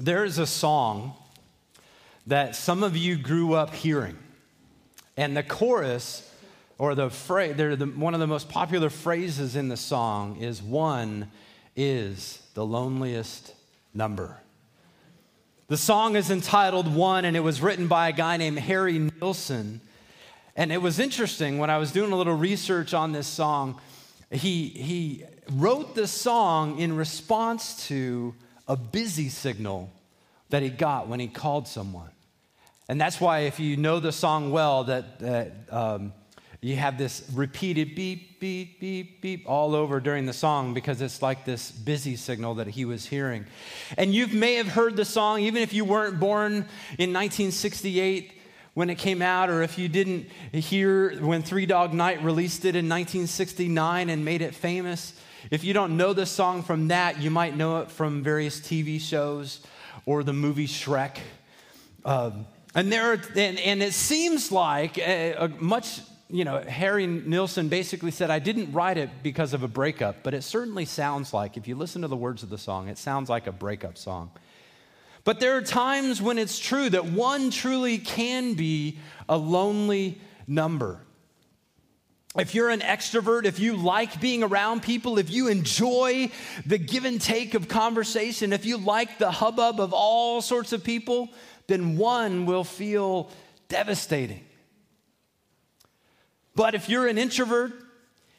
There is a song that some of you grew up hearing, and the chorus or the phrase, the, one of the most popular phrases in the song is one is the loneliest number. The song is entitled One, and it was written by a guy named Harry Nilsson. And it was interesting when I was doing a little research on this song. He, he wrote this song in response to a busy signal that he got when he called someone. And that's why, if you know the song well, that, that um, you have this repeated beep, beep, beep, beep all over during the song because it's like this busy signal that he was hearing. And you may have heard the song, even if you weren't born in 1968 when it came out, or if you didn't hear when Three Dog Night released it in 1969 and made it famous. If you don't know the song from that, you might know it from various TV shows or the movie Shrek. Um, and there, are, and, and, it seems like a, a much, you know, Harry Nilsson basically said, I didn't write it because of a breakup, but it certainly sounds like, if you listen to the words of the song, it sounds like a breakup song. But there are times when it's true that one truly can be a lonely number. If you're an extrovert, if you like being around people, if you enjoy the give and take of conversation, if you like the hubbub of all sorts of people, then one will feel devastating. But if you're an introvert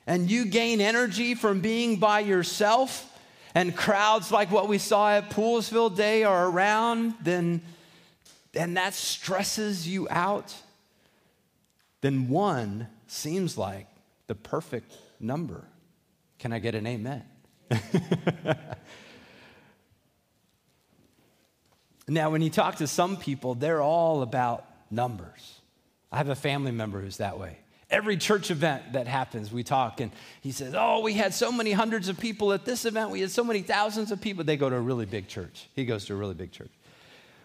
and you gain energy from being by yourself, and crowds like what we saw at Poolesville Day are around, then and that stresses you out, then one seems like the perfect number. Can I get an amen? now, when you talk to some people, they're all about numbers. I have a family member who's that way. Every church event that happens, we talk, and he says, Oh, we had so many hundreds of people at this event. We had so many thousands of people. They go to a really big church. He goes to a really big church.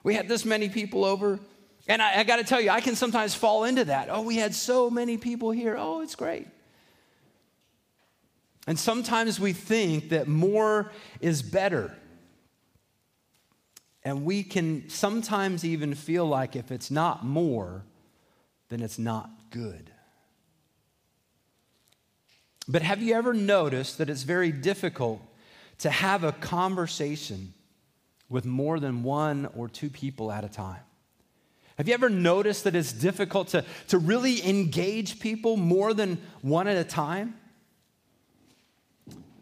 We had this many people over. And I, I got to tell you, I can sometimes fall into that. Oh, we had so many people here. Oh, it's great. And sometimes we think that more is better. And we can sometimes even feel like if it's not more, then it's not good. But have you ever noticed that it's very difficult to have a conversation with more than one or two people at a time? Have you ever noticed that it's difficult to, to really engage people more than one at a time?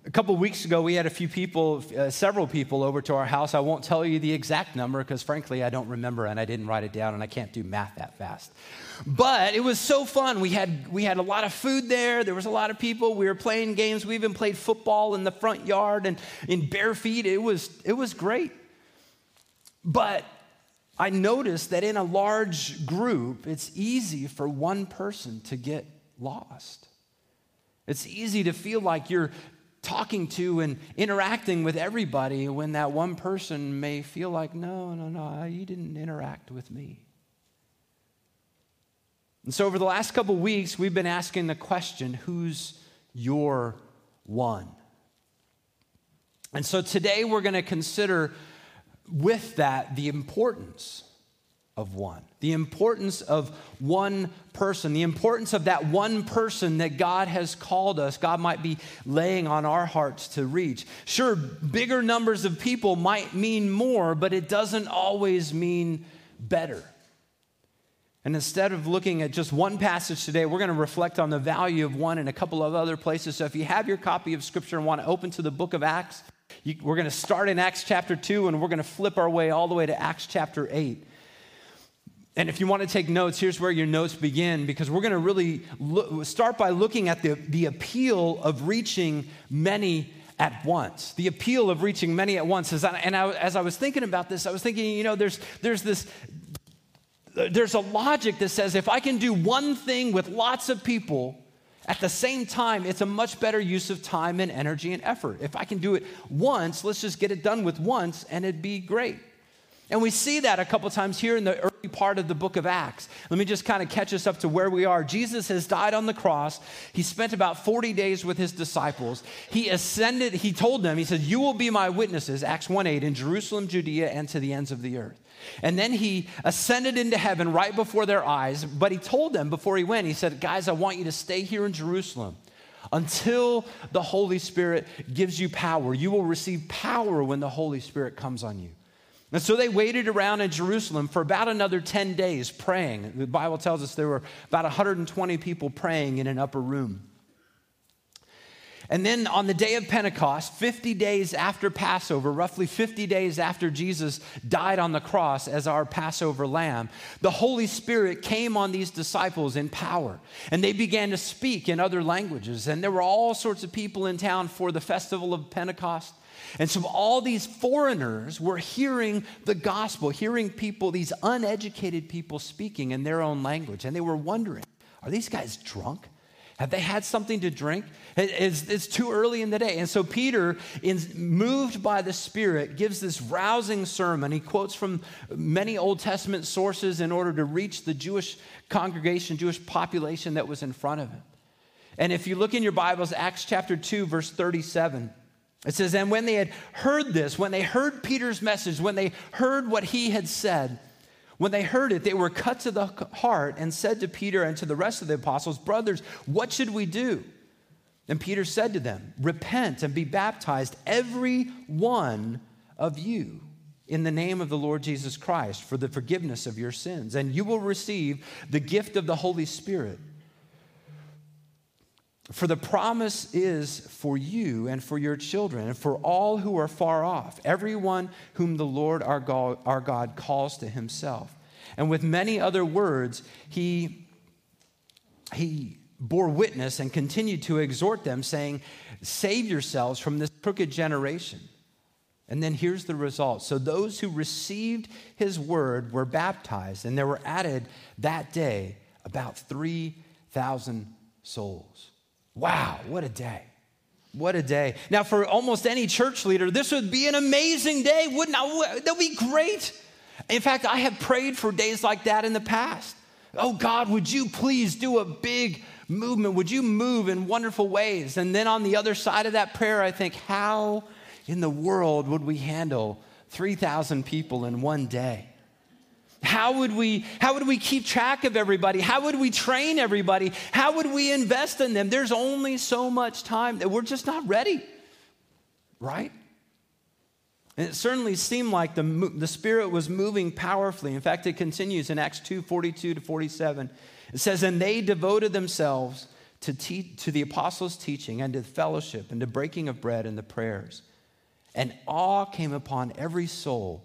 A couple weeks ago, we had a few people, uh, several people over to our house. I won't tell you the exact number because, frankly, I don't remember and I didn't write it down and I can't do math that fast. But it was so fun. We had, we had a lot of food there. There was a lot of people. We were playing games. We even played football in the front yard and in bare feet. It was, it was great. But I noticed that in a large group, it's easy for one person to get lost. It's easy to feel like you're talking to and interacting with everybody when that one person may feel like, no, no, no, you didn't interact with me. And so, over the last couple weeks, we've been asking the question who's your one? And so, today we're going to consider with that the importance of one, the importance of one person, the importance of that one person that God has called us, God might be laying on our hearts to reach. Sure, bigger numbers of people might mean more, but it doesn't always mean better. And instead of looking at just one passage today, we're going to reflect on the value of one in a couple of other places. So if you have your copy of Scripture and want to open to the book of Acts, you, we're going to start in Acts chapter 2 and we're going to flip our way all the way to Acts chapter 8. And if you want to take notes, here's where your notes begin because we're going to really look, start by looking at the, the appeal of reaching many at once. The appeal of reaching many at once. As I, and I, as I was thinking about this, I was thinking, you know, there's, there's this, there's a logic that says if I can do one thing with lots of people at the same time, it's a much better use of time and energy and effort. If I can do it once, let's just get it done with once and it'd be great. And we see that a couple times here in the part of the book of Acts. Let me just kind of catch us up to where we are. Jesus has died on the cross. He spent about 40 days with his disciples. He ascended, he told them, he said, You will be my witnesses, Acts 1 8, in Jerusalem, Judea, and to the ends of the earth. And then he ascended into heaven right before their eyes. But he told them before he went, he said, Guys, I want you to stay here in Jerusalem until the Holy Spirit gives you power. You will receive power when the Holy Spirit comes on you. And so they waited around in Jerusalem for about another 10 days praying. The Bible tells us there were about 120 people praying in an upper room. And then on the day of Pentecost, 50 days after Passover, roughly 50 days after Jesus died on the cross as our Passover lamb, the Holy Spirit came on these disciples in power. And they began to speak in other languages. And there were all sorts of people in town for the festival of Pentecost. And so all these foreigners were hearing the gospel, hearing people, these uneducated people speaking in their own language. And they were wondering, are these guys drunk? Have they had something to drink? It's, it's, too early in the day. And so Peter, moved by the Spirit, gives this rousing sermon. He quotes from many Old Testament sources in order to reach the Jewish congregation, Jewish population that was in front of him. And if you look in your Bibles, Acts chapter 2, verse 37, it says, And when they had heard this, when they heard Peter's message, when they heard what he had said, when they heard it, they were cut to the heart and said to Peter and to the rest of the apostles, Brothers, what should we do? And Peter said to them, Repent and be baptized, every one of you, in the name of the Lord Jesus Christ, for the forgiveness of your sins, and you will receive the gift of the Holy Spirit. For the promise is for you and for your children and for all who are far off, everyone whom the Lord our God, our God calls to himself. And with many other words, he, he bore witness and continued to exhort them, saying, Save yourselves from this crooked generation. And then here's the result. So those who received his word were baptized, and there were added that day about 3,000 souls. Wow, what a day. What a day. Now, for almost any church leader, this would be an amazing day, wouldn't it? That would be great. In fact, I have prayed for days like that in the past. Oh, God, would you please do a big movement? Would you move in wonderful ways? And then on the other side of that prayer, I think, how in the world would we handle 3,000 people in one day? How would we how would we keep track of everybody? How would we train everybody? How would we invest in them? There's only so much time that we're just not ready. Right? And it certainly seemed like the, the Spirit was moving powerfully. In fact, it continues in Acts 2 42 to 47. It says, And they devoted themselves to, te- to the apostles' teaching and to fellowship and to breaking of bread and the prayers. And awe came upon every soul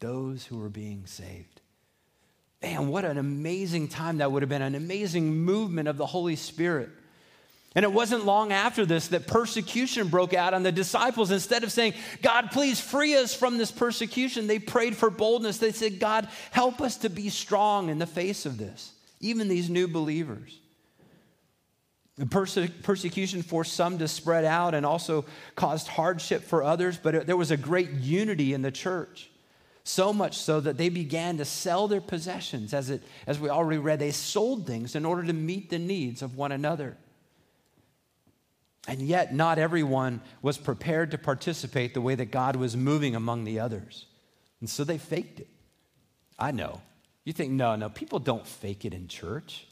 those who were being saved. Man, what an amazing time that would have been, an amazing movement of the Holy Spirit. And it wasn't long after this that persecution broke out on the disciples. Instead of saying, God, please free us from this persecution, they prayed for boldness. They said, God, help us to be strong in the face of this, even these new believers. The perse- persecution forced some to spread out and also caused hardship for others, but it, there was a great unity in the church. So much so that they began to sell their possessions. As, it, as we already read, they sold things in order to meet the needs of one another. And yet, not everyone was prepared to participate the way that God was moving among the others. And so they faked it. I know. You think, no, no, people don't fake it in church.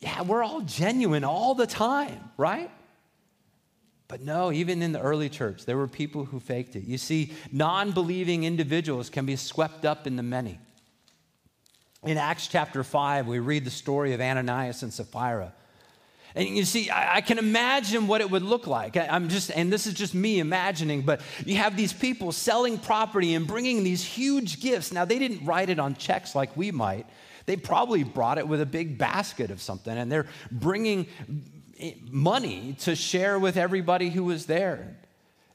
Yeah, we're all genuine all the time, right? But no, even in the early church, there were people who faked it. You see, non believing individuals can be swept up in the many. In Acts chapter 5, we read the story of Ananias and Sapphira. And you see, I, I, can imagine what it would look like. I, I'm just, and this is just me imagining, but you have these people selling property and bringing these huge gifts. Now, they didn't write it on checks like we might. They probably brought it with a big basket of something, and they're bringing money to share with everybody who was there.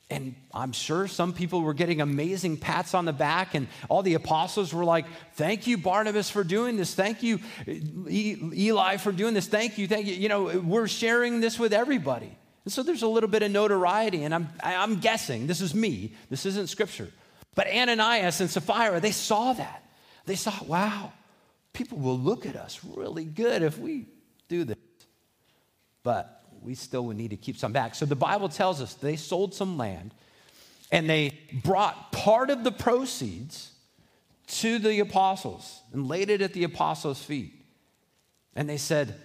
And I'm sure some people were getting amazing pats on the back, and all the apostles were like, Thank you, Barnabas, for doing this. Thank you, Eli, for doing this. Thank you, thank you. You know, we're sharing this with everybody. And so there's a little bit of notoriety, and I'm, I'm guessing, this is me, this isn't scripture. But Ananias and Sapphira, they saw that. They saw, wow, people will look at us really good if we do this. But we still would need to keep some back. So the Bible tells us they sold some land and they brought part of the proceeds to the apostles and laid it at the apostles' feet. And they said,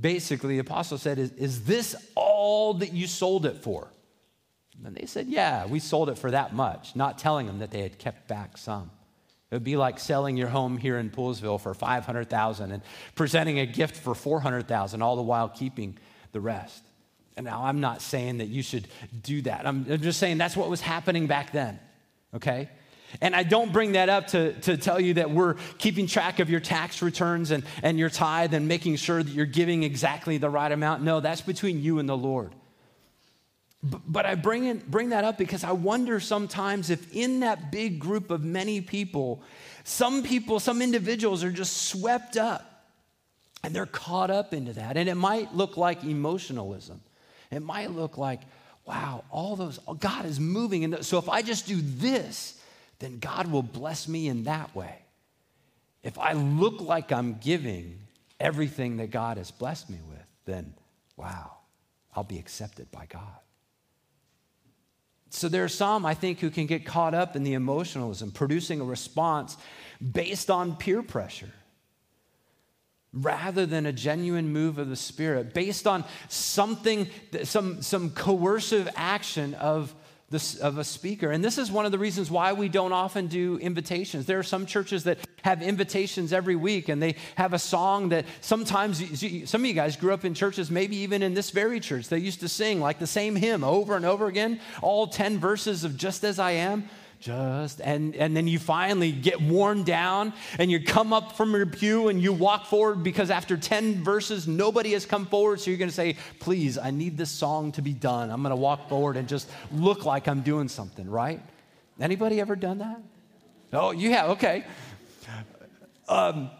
basically, the apostle said, Is, is this all that you sold it for? And they said, Yeah, we sold it for that much, not telling them that they had kept back some. It would be like selling your home here in Poolesville for 500,000 and presenting a gift for 400,000 all the while keeping the rest. And now I'm not saying that you should do that. I'm, I'm just saying that's what was happening back then, okay? And I don't bring that up to, to tell you that we're keeping track of your tax returns and, and your tithe and making sure that you're giving exactly the right amount. No, that's between you and the Lord. But, I bring, in, bring that up because I wonder sometimes if in that big group of many people, some people, some individuals are just swept up and they're caught up into that. And it might look like emotionalism. It might look like, wow, all those, God is moving. And so if I just do this, then God will bless me in that way. If I look like I'm giving everything that God has blessed me with, then wow, I'll be accepted by God. So there are some, I think, who can get caught up in the emotionalism, producing a response based on peer pressure rather than a genuine move of the Spirit based on something, some, some coercive action of, this, of a speaker. And this is one of the reasons why we don't often do invitations. There are some churches that have invitations every week and they have a song that sometimes some of you guys grew up in churches, maybe even in this very church, they used to sing like the same hymn over and over again, all 10 verses of Just As I Am just and and then you finally get worn down and you come up from your pew and you walk forward because after 10 verses nobody has come forward. So you're going to say please i need this song to be done. I'm going to walk forward and just look like i'm doing something right? Anybody ever done that? Oh you have okay. Um,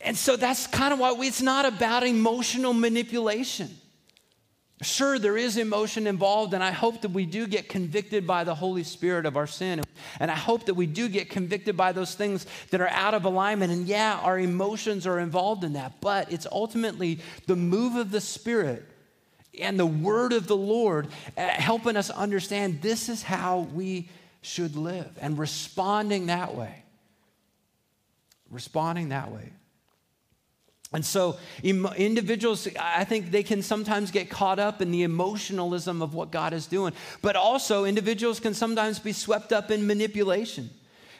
and so that's kind of why we, it's not about emotional manipulation Sure, there is emotion involved, and I hope that we do get convicted by the Holy Spirit of our sin. And I hope that we do get convicted by those things that are out of alignment. And yeah, our emotions are involved in that, but it's ultimately the move of the Spirit and the word of the Lord uh, helping us understand this is how we should live and responding that way. Responding that way. And so, individuals, I think they can sometimes get caught up in the emotionalism of what God is doing. But also, individuals can sometimes be swept up in manipulation.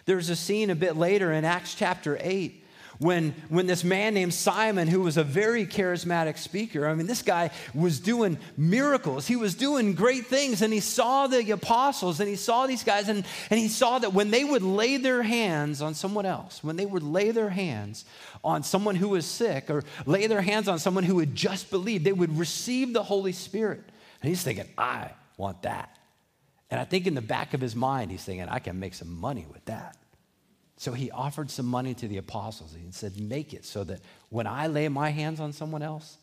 There's a scene a bit later in Acts chapter 8 when, when this man named Simon, who was a very charismatic speaker, I mean, this guy was doing miracles. He was doing great things. And he saw the apostles and he saw these guys, and, and he saw that when they would lay their hands on someone else, when they would lay their hands on someone who was sick or lay their hands on someone who had just believed, they would receive the Holy Spirit. And he's thinking, I want that. And I think in the back of his mind, he's thinking, I can make some money with that. So he offered some money to the apostles and said, Make it so that when I lay my hands on someone else,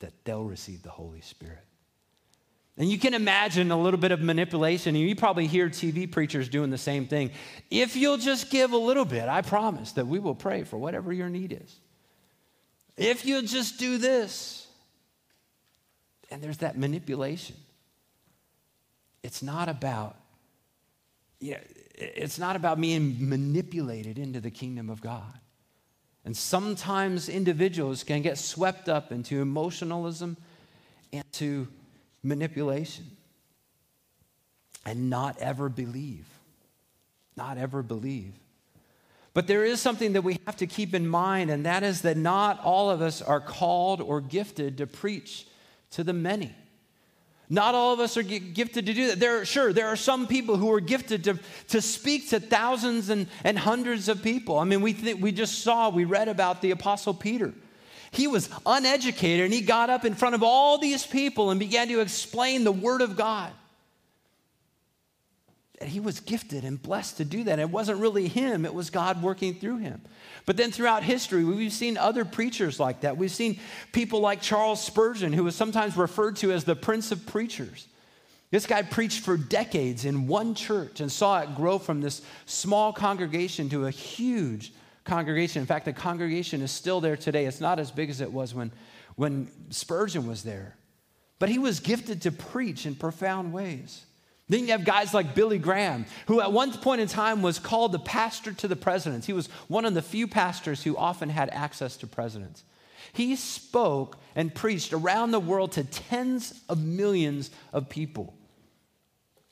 that they'll receive the Holy Spirit. And you can imagine a little bit of manipulation. You probably hear TV preachers doing the same thing. If you'll just give a little bit, I promise that we will pray for whatever your need is. If you'll just do this. And there's that manipulation. It's not about, you know, it's not about being manipulated into the kingdom of God. And sometimes individuals can get swept up into emotionalism and to manipulation and not ever believe. Not ever believe. But there is something that we have to keep in mind, and that is that not all of us are called or gifted to preach to the many. Not all of us are gifted to do that. There, sure, there are some people who are gifted to, to speak to thousands and, and hundreds of people. I mean, we, th- we just saw, we read about the Apostle Peter. He was uneducated and he got up in front of all these people and began to explain the Word of God. He was gifted and blessed to do that. It wasn't really him, it was God working through him. But then throughout history, we've seen other preachers like that. We've seen people like Charles Spurgeon, who was sometimes referred to as the Prince of Preachers. This guy preached for decades in one church and saw it grow from this small congregation to a huge congregation. In fact, the congregation is still there today. It's not as big as it was when, when Spurgeon was there. But he was gifted to preach in profound ways. Then you have guys like Billy Graham, who at one point in time was called the pastor to the presidents. He was one of the few pastors who often had access to presidents. He spoke and preached around the world to tens of millions of people.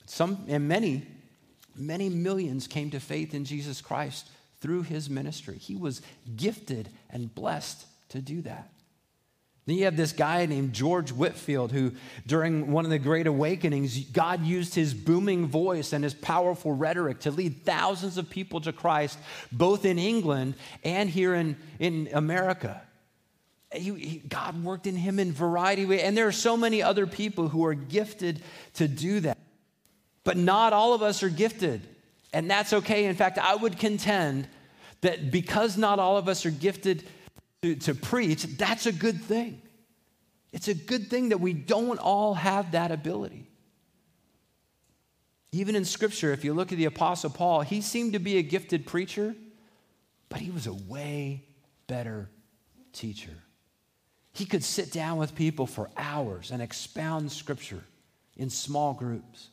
Some and many, many millions came to faith in Jesus Christ through his ministry. He was gifted and blessed to do that. Then you have this guy named George Whitefield, who during one of the Great Awakenings, God used his booming voice and his powerful rhetoric to lead thousands of people to Christ, both in England and here in, in America. He, he, God worked in him in variety ways. And there are so many other people who are gifted to do that. But not all of us are gifted. And that's okay. In fact, I would contend that because not all of us are gifted to, to preach, that's a good thing. It's a good thing that we don't all have that ability. Even in Scripture, if you look at the Apostle Paul, he seemed to be a gifted preacher, but he was a way better teacher. He could sit down with people for hours and expound Scripture in small groups.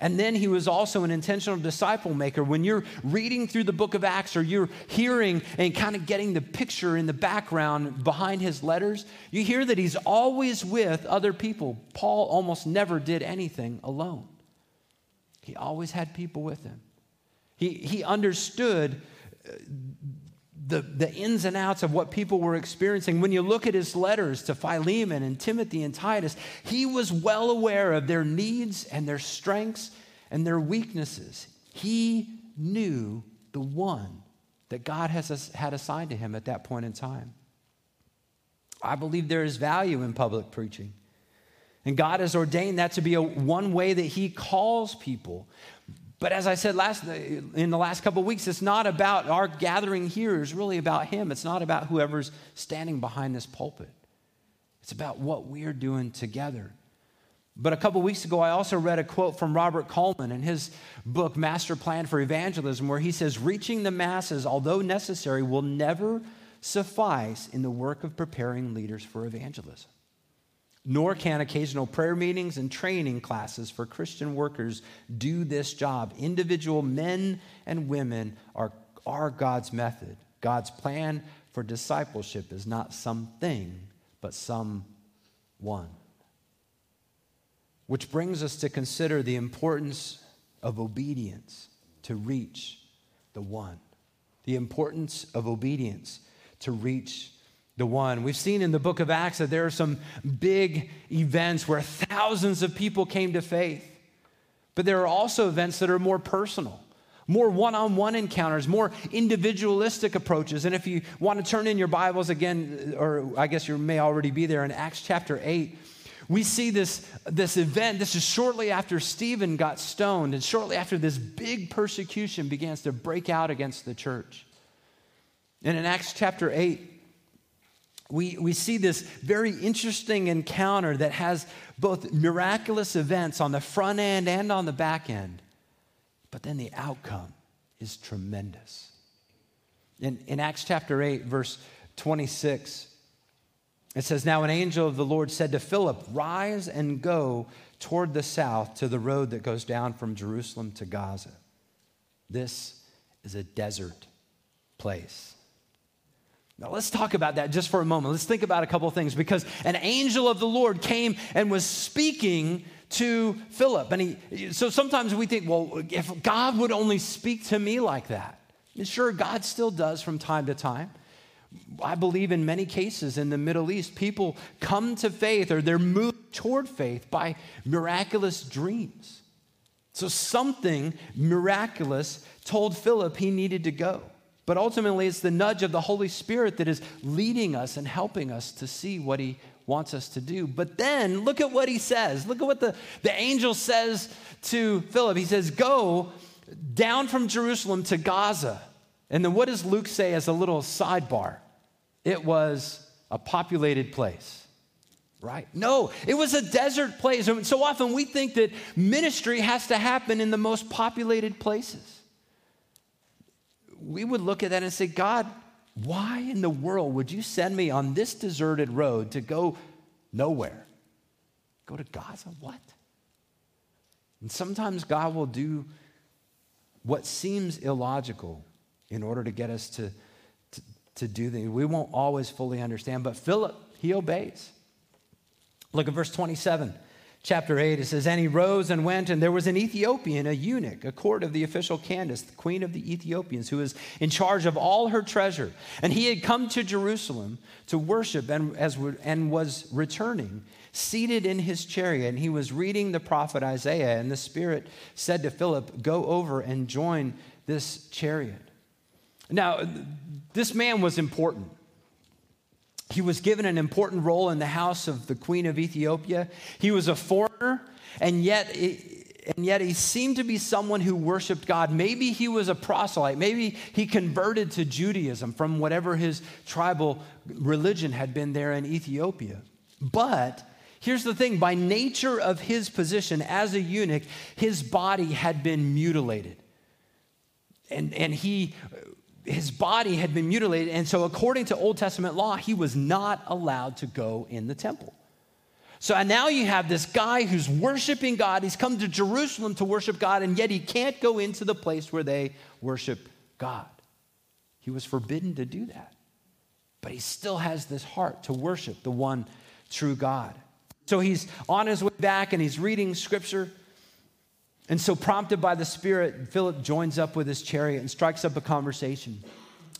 And then he was also an intentional disciple maker. When you're reading through the book of Acts or you're hearing and kind of getting the picture in the background behind his letters, you hear that he's always with other people. Paul almost never did anything alone, he always had people with him. He, he understood the, the ins and outs of what people were experiencing. When you look at his letters to Philemon and Timothy and Titus, he was well aware of their needs and their strengths and their weaknesses. He knew the one that God has had assigned to him at that point in time. I believe there is value in public preaching. And God has ordained that to be a, one way that He calls people. But as I said last uh, in the last couple weeks, it's not about our gathering here, it's really about him. It's not about whoever's standing behind this pulpit. It's about what we're doing together. But a couple weeks ago, I also read a quote from Robert Coleman in his book, Master Plan for Evangelism, where he says, Reaching the masses, although necessary, will never suffice in the work of preparing leaders for evangelism nor can occasional prayer meetings and training classes for Christian workers do this job. Individual men and women are, are God's method. God's plan for discipleship is not something, but some one. Which brings us to consider the importance of obedience to reach the one. The importance of obedience to reach the one. We've seen in the book of Acts that there are some big events where thousands of people came to faith. But there are also events that are more personal, more one on one encounters, more individualistic approaches. And if you want to turn in your Bibles again, or I guess you may already be there in Acts chapter 8, we see this, this event. This is shortly after Stephen got stoned, and shortly after this big persecution begins to break out against the church. And in Acts chapter 8, we, we see this very interesting encounter that has both miraculous events on the front end and on the back end. But then the outcome is tremendous. In, in Acts chapter 8, verse 26, it says, Now an angel of the Lord said to Philip, Rise and go toward the south to the road that goes down from Jerusalem to Gaza. This is a desert place. Now, let's talk about that just for a moment. Let's think about a couple things because an angel of the Lord came and was speaking to Philip. And he, so sometimes we think, well, if God would only speak to me like that. And sure, God still does from time to time. I believe in many cases in the Middle East, people come to faith or they're moved toward faith by miraculous dreams. So something miraculous told Philip he needed to go. But ultimately, it's the nudge of the Holy Spirit that is leading us and helping us to see what he wants us to do. But then look at what he says. Look at what the, the angel says to Philip. He says, Go down from Jerusalem to Gaza. And then what does Luke say as a little sidebar? It was a populated place, right? No, it was a desert place. So often we think that ministry has to happen in the most populated places. We would look at that and say, God, why in the world would you send me on this deserted road to go nowhere? Go to Gaza? What? And sometimes God will do what seems illogical in order to get us to, to, to do things. We won't always fully understand, but Philip, he obeys. Look at verse 27 chapter 8, it says, And he rose and went, and there was an Ethiopian, a eunuch, a court of the official Candace, the queen of the Ethiopians, who was in charge of all her treasure. And he had come to Jerusalem to worship and, as, and was returning, seated in his chariot. And he was reading the prophet Isaiah, and the Spirit said to Philip, Go over and join this chariot. Now, this man was important. He was given an important role in the house of the queen of Ethiopia. He was a foreigner, and yet, and yet he seemed to be someone who worshiped God. Maybe he was a proselyte. Maybe he converted to Judaism from whatever his tribal religion had been there in Ethiopia. But here's the thing by nature of his position as a eunuch, his body had been mutilated. And, and he his body had been mutilated. And so, according to Old Testament law, he was not allowed to go in the temple. So now you have this guy who's worshiping God. He's come to Jerusalem to worship God, and yet he can't go into the place where they worship God. He was forbidden to do that. But he still has this heart to worship the one true God. So he's on his way back and he's reading scripture. And so, prompted by the Spirit, Philip joins up with his chariot and strikes up a conversation.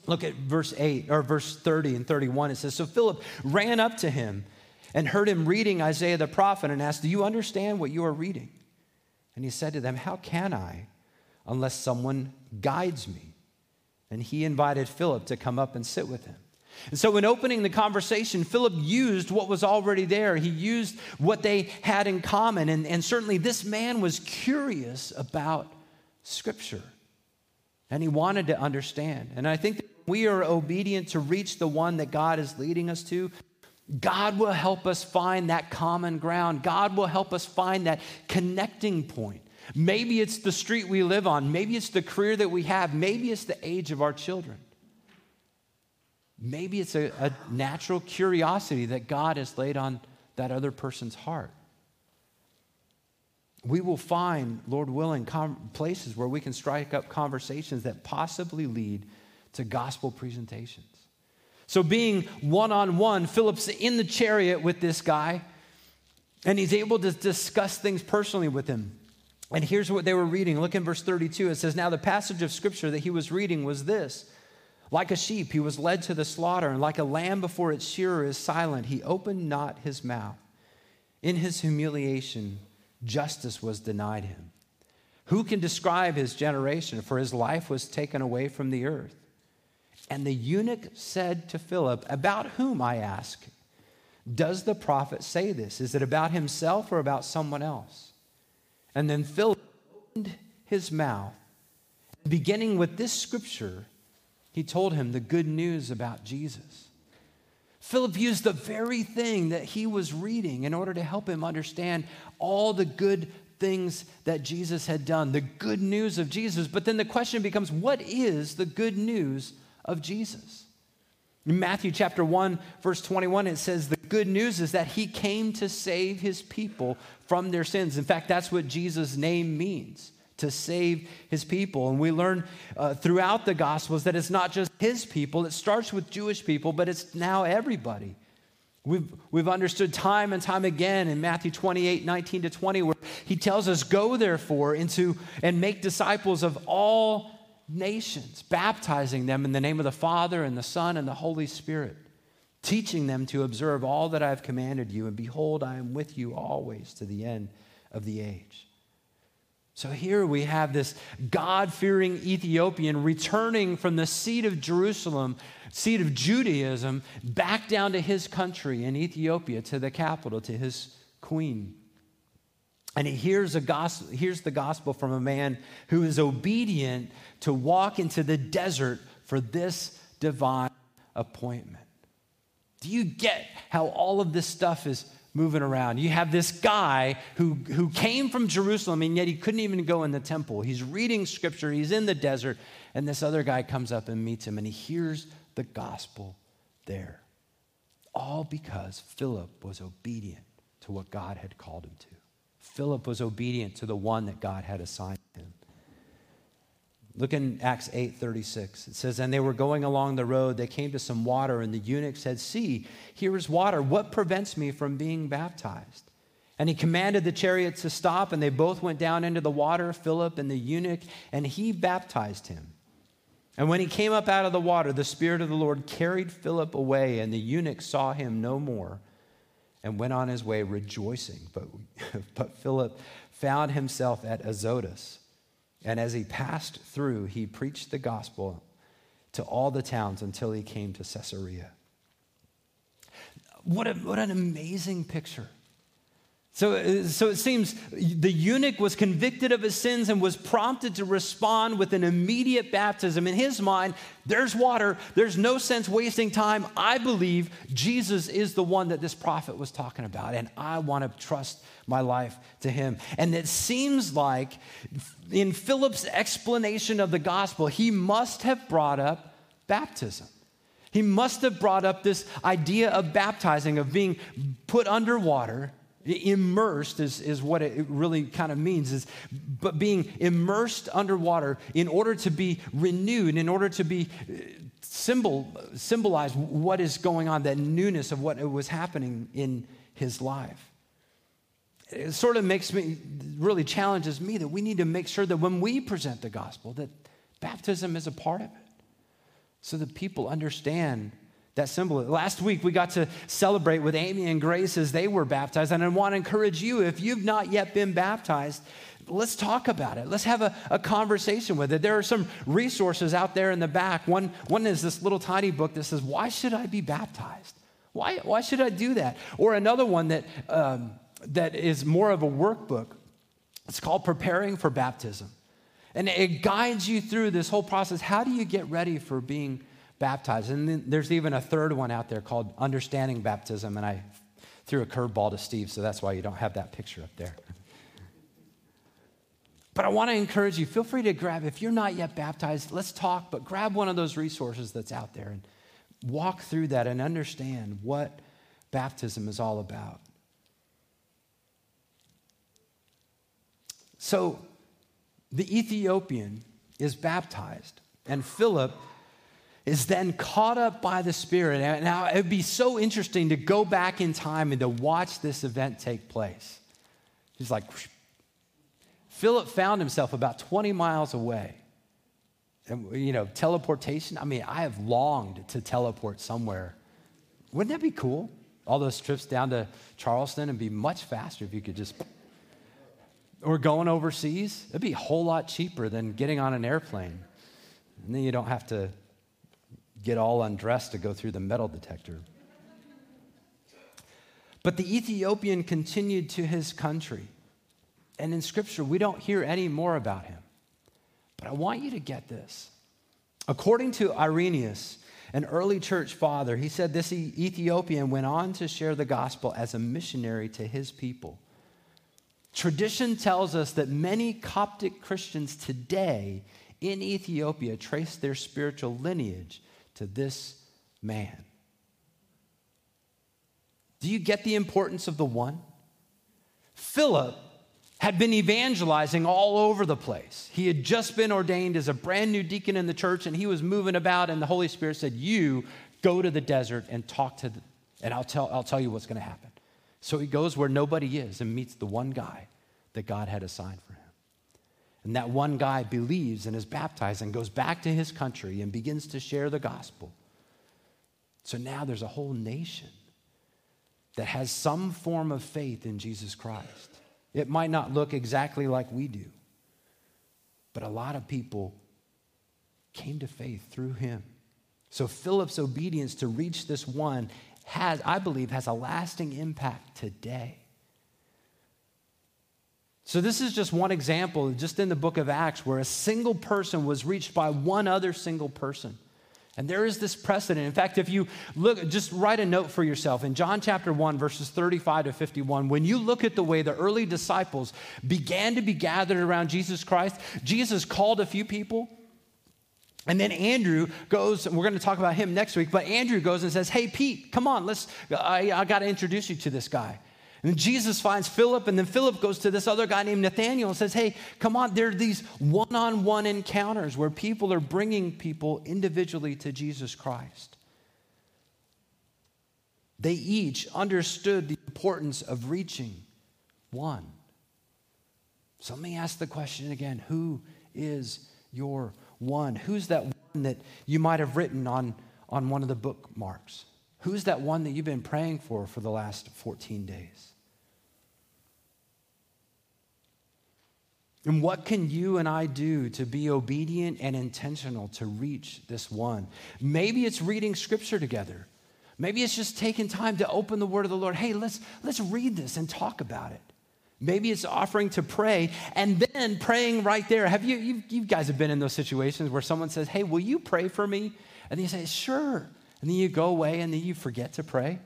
Look at verse 8 or verse 30 and 31. It says, So Philip ran up to him and heard him reading Isaiah the prophet and asked, Do you understand what you are reading? And he said to them, How can I unless someone guides me? And he invited Philip to come up and sit with him. And so, in opening the conversation, Philip used what was already there. He used what they had in common. And, and certainly, this man was curious about Scripture. And he wanted to understand. And I think we are obedient to reach the one that God is leading us to. God will help us find that common ground. God will help us find that connecting point. Maybe it's the street we live on. Maybe it's the career that we have. Maybe it's the age of our children. Maybe it's a, a natural curiosity that God has laid on that other person's heart. We will find, Lord willing, com- places where we can strike up conversations that possibly lead to gospel presentations. So, being one on one, Philip's in the chariot with this guy, and he's able to discuss things personally with him. And here's what they were reading. Look in verse 32. It says, Now the passage of scripture that he was reading was this like a sheep, he was led to the slaughter, and like a lamb before its shearer is silent, he opened not his mouth. In his humiliation, justice was denied him. Who can describe his generation? For his life was taken away from the earth. And the eunuch said to Philip, About whom, I ask, does the prophet say this? Is it about himself or about someone else? And then Philip opened his mouth, beginning with this scripture he told him the good news about Jesus. Philip used the very thing that he was reading in order to help him understand all the good things that Jesus had done, the good news of Jesus. But then the question becomes what is the good news of Jesus? In Matthew chapter 1, verse 21, it says, The good news is that he came to save his people from their sins. In fact, that's what Jesus' name means to save his people. And we learn uh, throughout the Gospels that it's not just his people, it starts with Jewish people, but it's now everybody. We've, we've understood time and time again in Matthew 28 19 to 20, where he tells us, Go therefore into and make disciples of all nations, baptizing them in the name of the Father and the Son and the Holy Spirit, teaching them to observe all that I have commanded you. And behold, I am with you always to the end of the age. So here we have this God fearing Ethiopian returning from the seat of Jerusalem, seat of Judaism, back down to his country in Ethiopia, to the capital, to his queen. And he hears, a gospel, hears the gospel from a man who is obedient to walk into the desert for this divine appointment. Do you get how all of this stuff is moving around? You have this guy who, who came from Jerusalem and yet he couldn't even go in the temple. He's reading scripture, he's in the desert, and this other guy comes up and meets him and he hears the gospel there. All because Philip was obedient to what God had called him to. Philip was obedient to the one that God had assigned him. Look in Acts 8:36. It says, "And they were going along the road, they came to some water, and the eunuch said, "See, here is water. What prevents me from being baptized?" And he commanded the chariot to stop, and they both went down into the water, Philip and the eunuch, and he baptized him. And when he came up out of the water, the Spirit of the Lord carried Philip away, and the eunuch saw him no more and went on his way rejoicing. But, but Philip found himself at Azotus. And as he passed through, he preached the gospel to all the towns until he came to Caesarea. What, a, what an amazing picture. So, uh, so it seems the eunuch was convicted of his sins and was prompted to respond with an immediate baptism. In his mind, there's water, there's no sense wasting time. I believe Jesus is the one that this prophet was talking about, and I want to trust my life to him. And it seems like in Philip's explanation of the gospel, he must have brought up baptism. He must have brought up this idea of baptizing, of being put under water Immersed is, is what it really kind of means, is but being immersed underwater in order to be renewed, in order to be uh, symbol, symbolize what is going on, that newness of what was happening in his life. It sort of makes me, really challenges me that we need to make sure that when we present the gospel, that baptism is a part of it. So that people understand that symbol. Last week, we got to celebrate with Amy and Grace as they were baptized. And I want to encourage you, if you've not yet been baptized, let's talk about it. Let's have a, a, conversation with it. There are some resources out there in the back. One, one is this little tiny book that says, Why should I be baptized? Why, why should I do that? Or another one that, um, that is more of a workbook. It's called Preparing for Baptism. And it guides you through this whole process. How do you get ready for being baptized. And then there's even a third one out there called Understanding Baptism. And I threw a curveball to Steve, so that's why you don't have that picture up there. But I want to encourage you feel free to grab, if you're not yet baptized, let's talk, but grab one of those resources that's out there and walk through that and understand what baptism is all about. So the Ethiopian is baptized, and Philip is then caught up by the Spirit. Now, it would be so interesting to go back in time and to watch this event take place. He's like, whoosh. Philip found himself about 20 miles away. And, you know, teleportation, I mean, I have longed to teleport somewhere. Wouldn't that be cool? All those trips down to Charleston and be much faster if you could just. Or going overseas, it'd be a whole lot cheaper than getting on an airplane. And then you don't have to get all undressed to go through the metal detector. But the Ethiopian continued to his country. And in Scripture, we don't hear any more about him. But I want you to get this. According to Irenaeus, an early church father, he said this Ethiopian went on to share the gospel as a missionary to his people. Tradition tells us that many Coptic Christians today in Ethiopia trace their spiritual lineage to this man. Do you get the importance of the one? Philip had been evangelizing all over the place. He had just been ordained as a brand new deacon in the church and he was moving about, and the Holy Spirit said, You go to the desert and talk to, the, and I'll tell, I'll tell you what's going to happen. So he goes where nobody is and meets the one guy that God had assigned. And that one guy believes and is baptized and goes back to his country and begins to share the gospel. So now there's a whole nation that has some form of faith in Jesus Christ. It might not look exactly like we do, but a lot of people came to faith through him. So Philip's obedience to reach this one has, I believe, has a lasting impact today. So, this is just one example, just in the book of Acts, where a single person was reached by one other single person. And there is this precedent. In fact, if you look, just write a note for yourself. In John chapter 1, verses 35 to 51, when you look at the way the early disciples began to be gathered around Jesus Christ, Jesus called a few people. And then Andrew goes, we're going to talk about him next week, but Andrew goes and says, Hey, Pete, come on, let's, I, I got to introduce you to this guy. And Jesus finds Philip, and then Philip goes to this other guy named Nathaniel and says, Hey, come on, there are these one on one encounters where people are bringing people individually to Jesus Christ. They each understood the importance of reaching one. So let me ask the question again Who is your one? Who's that one that you might have written on, on one of the bookmarks? Who's that one that you've been praying for for the last 14 days? And what can you and I do to be obedient and intentional to reach this one? Maybe it's reading scripture together. Maybe it's just taking time to open the word of the Lord. Hey, let's, let's read this and talk about it. Maybe it's offering to pray and then praying right there. Have you, you, you guys have been in those situations where someone says, Hey, will you pray for me? And you say, Sure. And then you go away and then you forget to pray.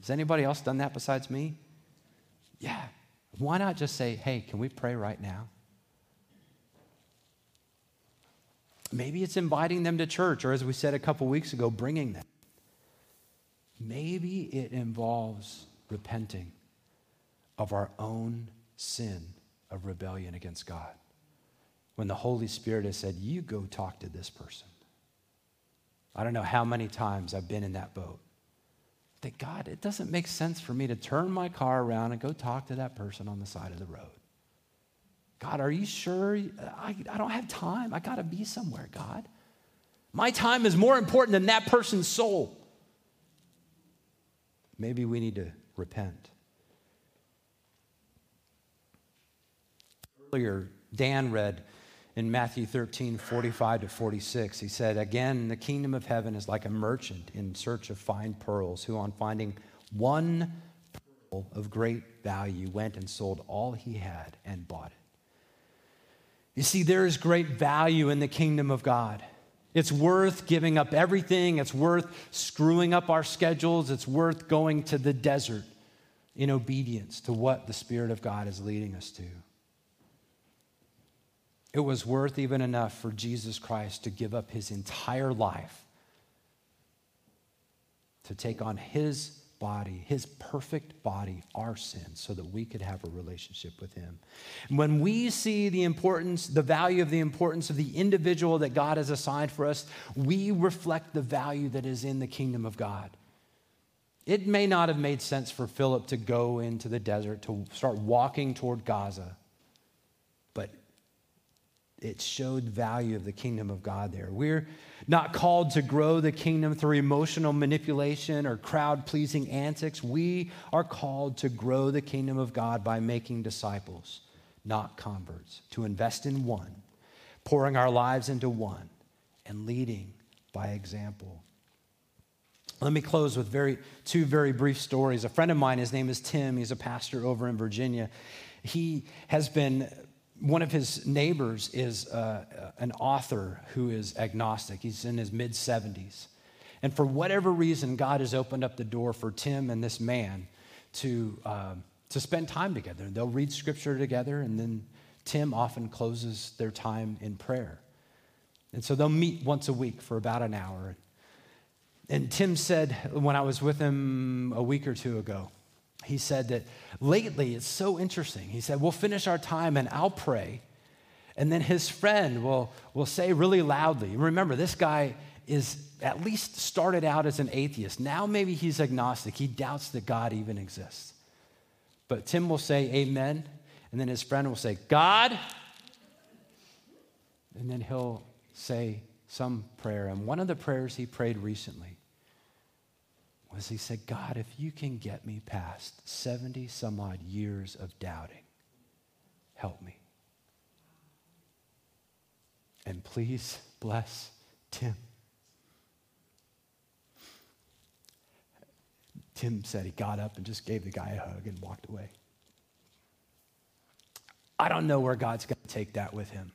Has anybody else done that besides me? Yeah. Why not just say, Hey, can we pray right now? Maybe it's inviting them to church, or as we said a couple weeks ago, bringing them. Maybe it involves repenting of our own sin of rebellion against God. When the Holy Spirit has said, You go talk to this person. I don't know how many times I've been in that boat. That God, it doesn't make sense for me to turn my car around and go talk to that person on the side of the road. God, are you sure? I, I don't have time. I got to be somewhere, God. My time is more important than that person's soul. Maybe we need to repent. Earlier, Dan read in Matthew 13, 45 to 46. He said, Again, the kingdom of heaven is like a merchant in search of fine pearls, who, on finding one pearl of great value, went and sold all he had and bought it. You see, there is great value in the kingdom of God. It's worth giving up everything. It's worth screwing up our schedules. It's worth going to the desert in obedience to what the Spirit of God is leading us to. It was worth even enough for Jesus Christ to give up his entire life to take on his body, his perfect body, our sin, so that we could have a relationship with him. When we see the importance, the value of the importance of the individual that God has assigned for us, we reflect the value that is in the kingdom of God. It may not have made sense for Philip to go into the desert to start walking toward Gaza, it showed value of the kingdom of God there. We're not called to grow the kingdom through emotional manipulation or crowd pleasing antics. We are called to grow the kingdom of God by making disciples, not converts, to invest in one, pouring our lives into one, and leading by example. Let me close with very, two very brief stories. A friend of mine, his name is Tim, he's a pastor over in Virginia. He has been one of his neighbors is uh, an author who is agnostic. He's in his mid 70s. And for whatever reason, God has opened up the door for Tim and this man to, uh, to spend time together. They'll read scripture together, and then Tim often closes their time in prayer. And so they'll meet once a week for about an hour. And Tim said, when I was with him a week or two ago, he said that lately it's so interesting. He said, We'll finish our time and I'll pray. And then his friend will, will say really loudly, remember, this guy is at least started out as an atheist. Now maybe he's agnostic. He doubts that God even exists. But Tim will say, Amen. And then his friend will say, God. And then he'll say some prayer. And one of the prayers he prayed recently was he said, God, if you can get me past 70 some odd years of doubting, help me. And please bless Tim. Tim said he got up and just gave the guy a hug and walked away. I don't know where God's going to take that with him.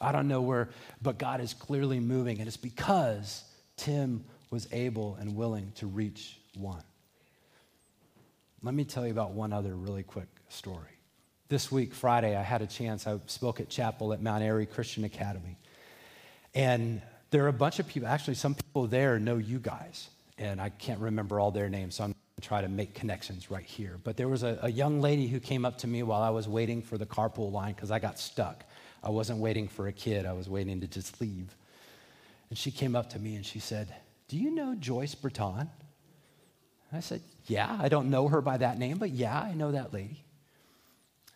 I don't know where, but God is clearly moving, and it's because Tim was able and willing to reach one. Let me tell you about one other really quick story. This week, Friday, I had a chance, I spoke at chapel at Mount Airy Christian Academy. And there are a bunch of people, actually, some people there know you guys. And I can't remember all their names, so I'm try to make connections right here. But there was a, a, young lady who came up to me while I was waiting for the carpool line because I got stuck. I wasn't waiting for a kid, I was waiting to just leave. And she came up to me and she said, Do you know Joyce Breton? I said, Yeah, I don't know her by that name, but yeah, I know that lady.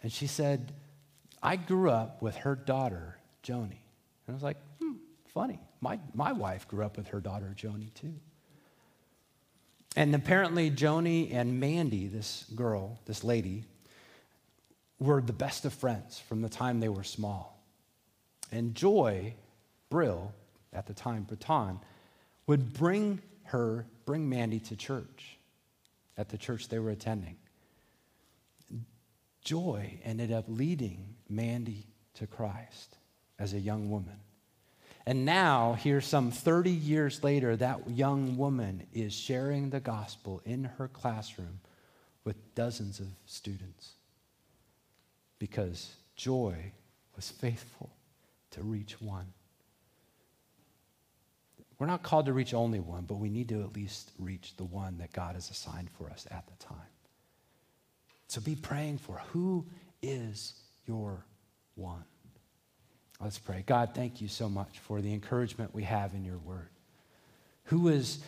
And she said, I grew up with her daughter, Joni. And I was like, hmm, funny. My, my wife grew up with her daughter, Joni, too. And apparently, Joni and Mandy, this girl, this lady, were the best of friends from the time they were small. And Joy Brill, at the time Breton, would bring her, bring Mandy to church at the church they were attending. Joy ended up leading Mandy to Christ as a young woman. And now, here, some 30 years later, that young woman is sharing the gospel in her classroom with dozens of students because joy was faithful to reach one. We're not called to reach only one, but we need to at least reach the one that God has assigned for us at the time. So be praying for who is your one. Let's pray. God, thank you so much for the encouragement we have in your word. Who is,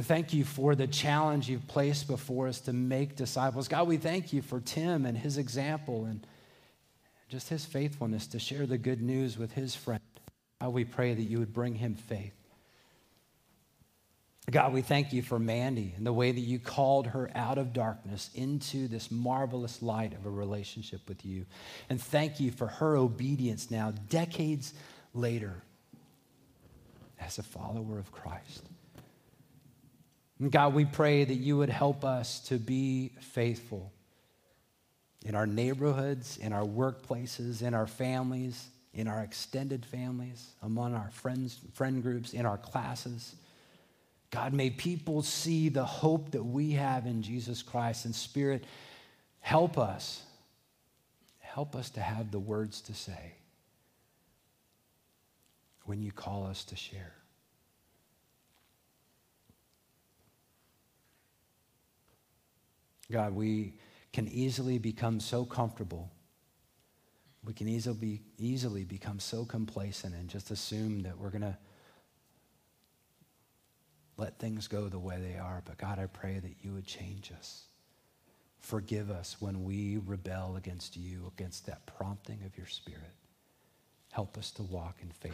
thank you for the challenge you've placed before us to make disciples. God, we thank you for Tim and his example and just his faithfulness to share the good news with his friend. God, we pray that you would bring him faith. God, we thank you for Mandy and the way that you called her out of darkness into this marvelous light of a relationship with you. And thank you for her obedience now, decades later, as a follower of Christ. And God, we pray that you would help us to be faithful in our neighborhoods, in our workplaces, in our families, in our extended families, among our friends, friend groups, in our classes. God, may people see the hope that we have in Jesus Christ. And Spirit, help us. Help us to have the words to say when you call us to share. God, we can easily become so comfortable. We can easily, easily become so complacent and just assume that we're going to let things go the way they are. But God, I pray that you would change us. Forgive us when we rebel against you, against that prompting of your spirit. Help us to walk in faith.